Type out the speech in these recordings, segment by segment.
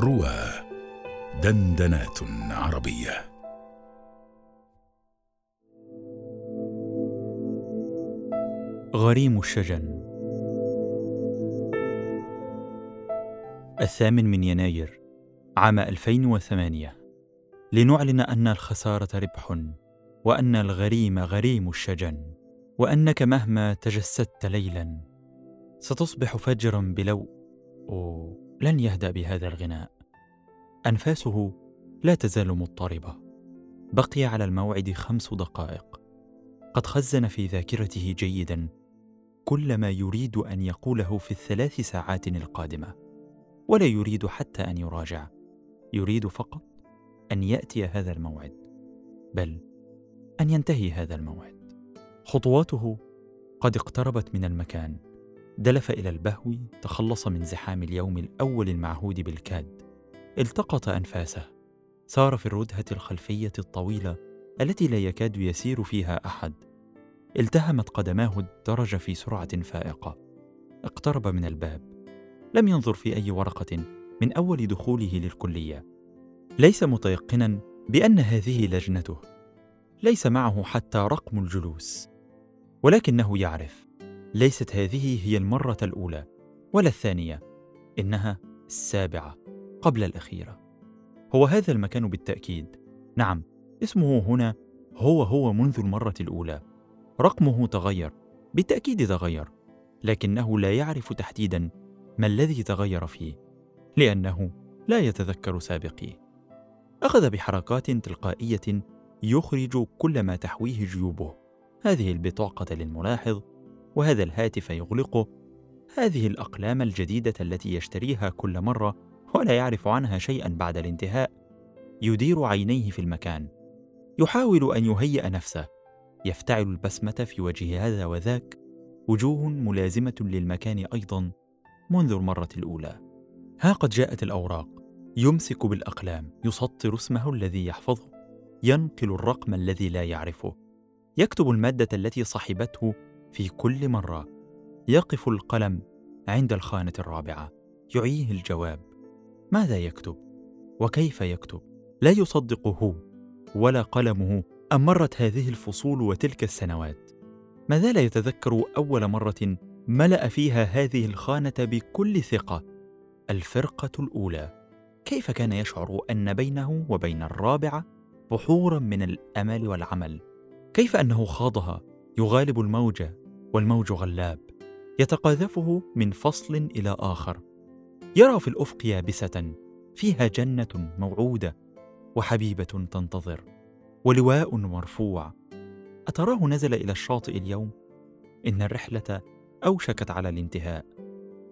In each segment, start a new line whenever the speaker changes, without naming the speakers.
روى دندنات عربية.
غريم الشجن. الثامن من يناير عام 2008 لنعلن أن الخسارة ربح وأن الغريم غريم الشجن وأنك مهما تجسدت ليلا ستصبح فجرا بلو لن يهدأ بهذا الغناء. أنفاسه لا تزال مضطربة. بقي على الموعد خمس دقائق. قد خزن في ذاكرته جيدا كل ما يريد أن يقوله في الثلاث ساعات القادمة. ولا يريد حتى أن يراجع. يريد فقط أن يأتي هذا الموعد. بل أن ينتهي هذا الموعد. خطواته قد اقتربت من المكان. دلف إلى البهو تخلص من زحام اليوم الأول المعهود بالكاد. التقط أنفاسه. سار في الردهة الخلفية الطويلة التي لا يكاد يسير فيها أحد. التهمت قدماه الدرج في سرعة فائقة. اقترب من الباب. لم ينظر في أي ورقة من أول دخوله للكلية. ليس متيقنا بأن هذه لجنته. ليس معه حتى رقم الجلوس. ولكنه يعرف. ليست هذه هي المرة الأولى ولا الثانية إنها السابعة قبل الأخيرة. هو هذا المكان بالتأكيد. نعم اسمه هنا هو هو منذ المرة الأولى. رقمه تغير بالتأكيد تغير لكنه لا يعرف تحديدا ما الذي تغير فيه لأنه لا يتذكر سابقيه. أخذ بحركات تلقائية يخرج كل ما تحويه جيوبه. هذه البطاقة للملاحظ وهذا الهاتف يغلقه هذه الأقلام الجديدة التي يشتريها كل مرة ولا يعرف عنها شيئا بعد الانتهاء. يدير عينيه في المكان. يحاول أن يهيئ نفسه. يفتعل البسمة في وجه هذا وذاك. وجوه ملازمة للمكان أيضا منذ المرة الأولى. ها قد جاءت الأوراق. يمسك بالأقلام. يسطر اسمه الذي يحفظه. ينقل الرقم الذي لا يعرفه. يكتب المادة التي صحبته في كل مرة يقف القلم عند الخانة الرابعة يعيه الجواب ماذا يكتب؟ وكيف يكتب؟ لا يصدق هو ولا قلمه أم مرت هذه الفصول وتلك السنوات. ما زال يتذكر أول مرة ملأ فيها هذه الخانة بكل ثقة؟ الفرقة الأولى كيف كان يشعر أن بينه وبين الرابعة بحورا من الأمل والعمل؟ كيف أنه خاضها؟ يغالب الموج والموج غلاب يتقاذفه من فصل إلى آخر. يرى في الأفق يابسة فيها جنة موعودة وحبيبة تنتظر ولواء مرفوع. أتراه نزل إلى الشاطئ اليوم؟ إن الرحلة أوشكت على الانتهاء.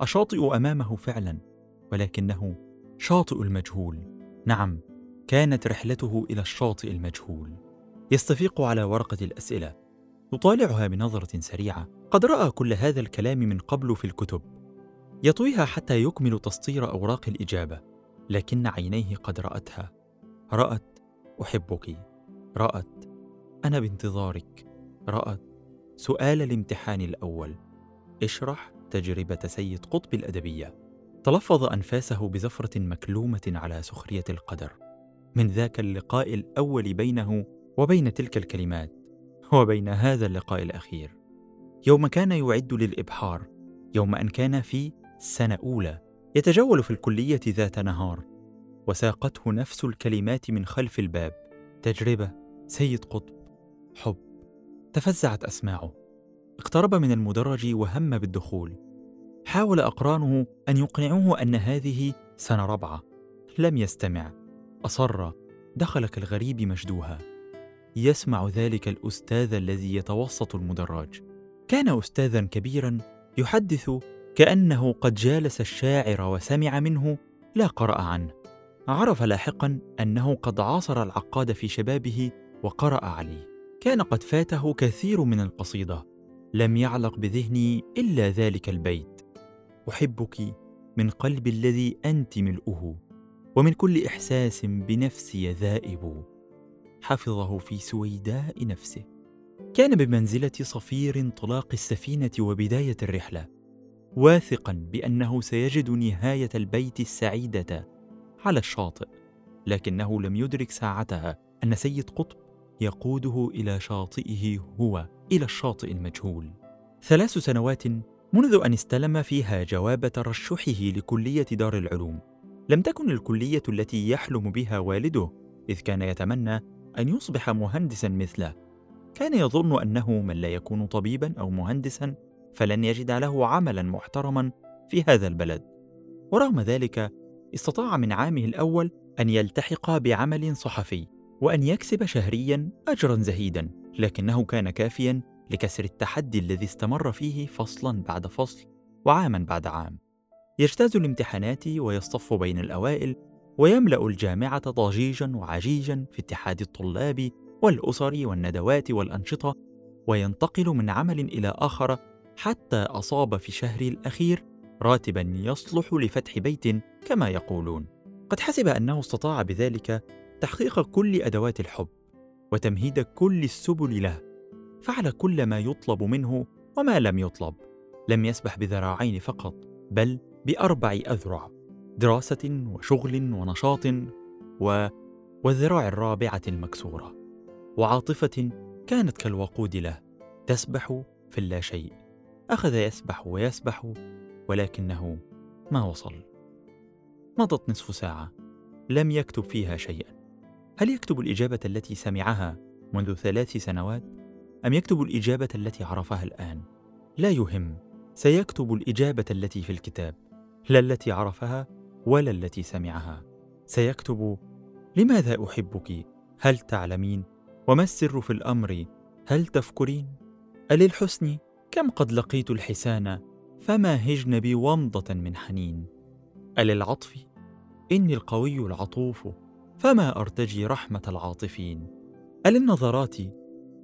أشاطئ أمامه فعلا ولكنه شاطئ المجهول. نعم كانت رحلته إلى الشاطئ المجهول. يستفيق على ورقة الأسئلة. يطالعها بنظرة سريعة. قد رأى كل هذا الكلام من قبل في الكتب. يطويها حتى يكمل تسطير أوراق الإجابة لكن عينيه قد رأتها. رأت أحبك. رأت أنا بانتظارك. رأت سؤال الامتحان الأول. اشرح تجربة سيد قطب الأدبية. تلفظ أنفاسه بزفرة مكلومة على سخرية القدر. من ذاك اللقاء الأول بينه وبين تلك الكلمات. وبين هذا اللقاء الأخير. يوم كان يعد للإبحار يوم أن كان في سنة أولى يتجول في الكلية ذات نهار وساقته نفس الكلمات من خلف الباب. تجربة سيد قطب حب. تفزعت أسماعه. اقترب من المدرج وهم بالدخول. حاول أقرانه أن يقنعوه أن هذه سنة رابعة. لم يستمع. أصر دخل كالغريب مشدوها يسمع ذلك الأستاذ الذي يتوسط المدرج كان أستاذا كبيرا يحدث كأنه قد جالس الشاعر وسمع منه لا قرأ عنه. عرف لاحقا أنه قد عاصر العقاد في شبابه وقرأ عليه. كان قد فاته كثير من القصيدة. لم يعلق بذهني إلا ذلك البيت. أحبك من قلب الذي أنت ملؤه ومن كل إحساس بنفسي ذائب حفظه في سويداء نفسه. كان بمنزلة صفير انطلاق السفينة وبداية الرحلة واثقا بأنه سيجد نهاية البيت السعيدة على الشاطئ لكنه لم يدرك ساعتها أن سيد قطب يقوده إلى شاطئه هو إلى الشاطئ المجهول. ثلاث سنوات منذ أن استلم فيها جواب ترشحه لكلية دار العلوم. لم تكن الكلية التي يحلم بها والده إذ كان يتمنى أن يصبح مهندسا مثله. كان يظن أنه من لا يكون طبيبا أو مهندسا فلن يجد له عملا محترما في هذا البلد. ورغم ذلك استطاع من عامه الأول أن يلتحق بعمل صحفي وأن يكسب شهريا اجرا زهيدا لكنه كان كافيا لكسر التحدي الذي استمر فيه فصلا بعد فصل وعاما بعد عام. يجتاز الامتحانات ويصطف بين الأوائل ويملأ الجامعة ضجيجا وعجيجا في اتحاد الطلاب والأسر والندوات والأنشطة وينتقل من عمل إلى آخر حتى أصاب في شهره الأخير راتبا يصلح لفتح بيت كما يقولون. قد حسب أنه استطاع بذلك تحقيق كل أدوات الحب وتمهيد كل السبل له. فعل كل ما يطلب منه وما لم يطلب لم يسبح بذراعين فقط بل بأربع أذرع. دراسة وشغل ونشاط و والذراع الرابعة المكسورة وعاطفة كانت كالوقود له تسبح في اللاشيء أخذ يسبح ويسبح ولكنه ما وصل. مضت نصف ساعة لم يكتب فيها شيئا. هل يكتب الإجابة التي سمعها منذ ثلاث سنوات؟ أم يكتب الإجابة التي عرفها الآن؟ لا يهم. سيكتب الإجابة التي في الكتاب. لا التي عرفها ولا التي سمعها. سيكتب لماذا أحبك؟ هل تعلمين؟ وما السر في الأمر؟ هل تفكرين؟ أللحسن؟ كم قد لقيت الحسان؟ فما هجن بي ومضة من حنين. أللعطف؟ إني القوي العطوف فما أرتجي رحمة العاطفين. أللنظرات؟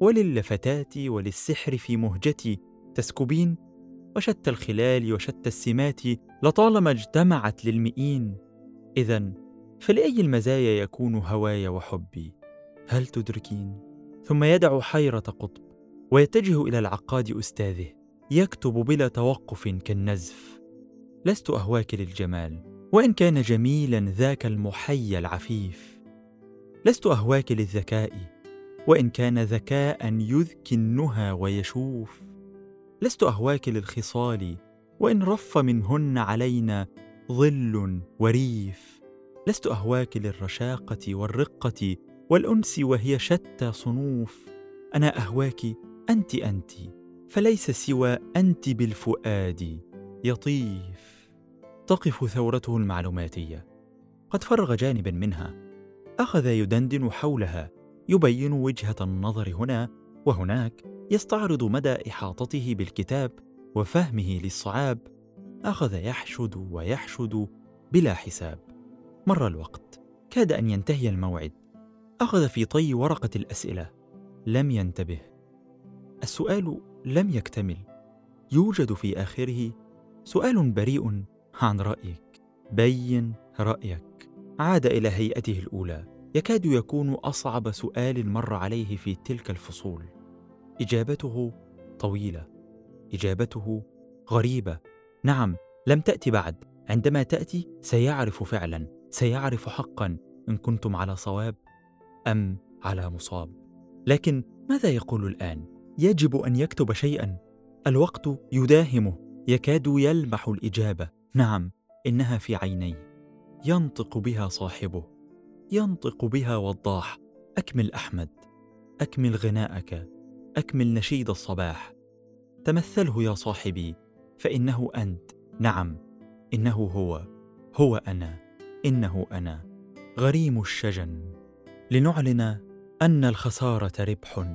وللفتات وللسحر في مهجتي تسكبين؟ وشتى الخلال وشتى السمات لطالما اجتمعت للمئين. إذا فلأي المزايا يكون هواي وحبي؟ هل تدركين؟ ثم يدع حيرة قطب ويتجه إلى العقاد أستاذه يكتب بلا توقف كالنزف. لست أهواك للجمال وإن كان جميلا ذاك المحيا العفيف. لست أهواك للذكاء وإن كان ذكاء يذكي النهى ويشوف. لست أهواك للخصال وإن رف منهن علينا ظل وريف. لست أهواك للرشاقة والرقة والأنس وهي شتى صنوف. أنا أهواك أنت أنت فليس سوى أنت بالفؤاد يطيف. تقف ثورته المعلوماتية. قد فرغ جانبا منها. أخذ يدندن حولها يبين وجهة النظر هنا وهناك. يستعرض مدى إحاطته بالكتاب وفهمه للصعاب أخذ يحشد ويحشد بلا حساب. مر الوقت كاد أن ينتهي الموعد. أخذ في طي ورقة الأسئلة. لم ينتبه. السؤال لم يكتمل. يوجد في آخره سؤال بريء عن رأيك. بين رأيك. عاد إلى هيئته الأولى. يكاد يكون أصعب سؤال مر عليه في تلك الفصول. إجابته طويلة إجابته غريبة. نعم لم تأتي بعد. عندما تأتي سيعرف فعلا سيعرف حقا إن كنتم على صواب أم على مصاب. لكن ماذا يقول الآن؟ يجب أن يكتب شيئا. الوقت يداهمه يكاد يلمح الإجابة. نعم إنها في عينيه ينطق بها صاحبه. ينطق بها وضاح. أكمل أحمد. أكمل غناءك. أكمل نشيد الصباح. تمثله يا صاحبي. فإنه أنت. نعم. إنه هو. هو أنا. إنه أنا. غريم الشجن. لنعلن أن الخسارة ربح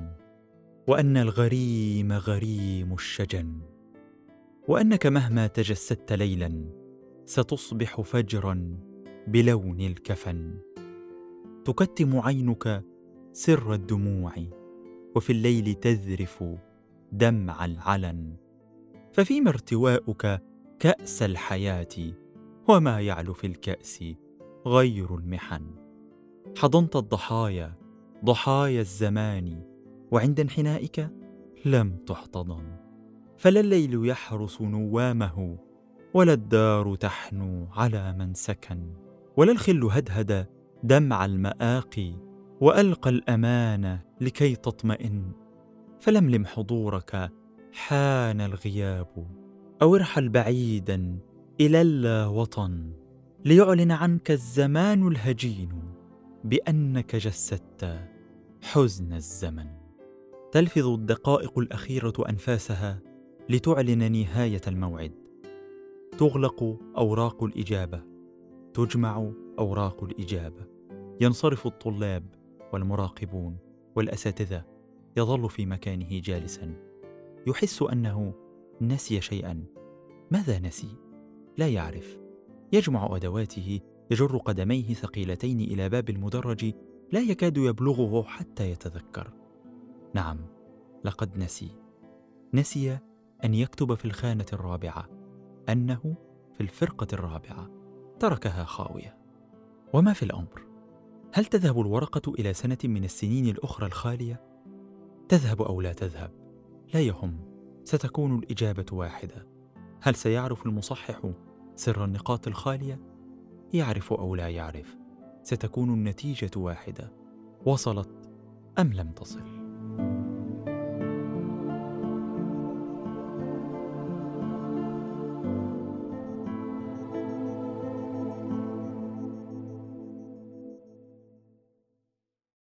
وأن الغريم غريم الشجن. وأنك مهما تجسدت ليلا ستصبح فجرا بلون الكفن. تكتم عينك سر الدموع. وفي الليل تذرف دمع العلن. ففيما ارتواؤك كأس الحياة وما يعلو في الكأس غير المحن. حضنت الضحايا ضحايا الزمان وعند انحنائك لم تحتضن. فلا الليل يحرس نوامه ولا الدار تحنو على من سكن. ولا الخل هدهد دمع المآقي وألقى الأمانة لكي تطمئن. فلملم حضورك حان الغياب أو ارحل بعيدا إلى اللا وطن ليعلن عنك الزمان الهجين بأنك جسدت حزن الزمن. تلفظ الدقائق الأخيرة أنفاسها لتعلن نهاية الموعد. تغلق أوراق الإجابة تجمع أوراق الإجابة. ينصرف الطلاب والمراقبون والأساتذة يظل في مكانه جالسا. يحس أنه نسي شيئا. ماذا نسي؟ لا يعرف. يجمع أدواته يجر قدميه ثقيلتين إلى باب المدرج لا يكاد يبلغه حتى يتذكر. نعم لقد نسي. نسي أن يكتب في الخانة الرابعة. أنه في الفرقة الرابعة. تركها خاوية. وما في الأمر؟ هل تذهب الورقة إلى سنة من السنين الأخرى الخالية؟ تذهب أو لا تذهب لا يهم ستكون الإجابة واحدة. هل سيعرف المصحح سر النقاط الخالية؟ يعرف أو لا يعرف ستكون النتيجة واحدة. وصلت أم لم تصل؟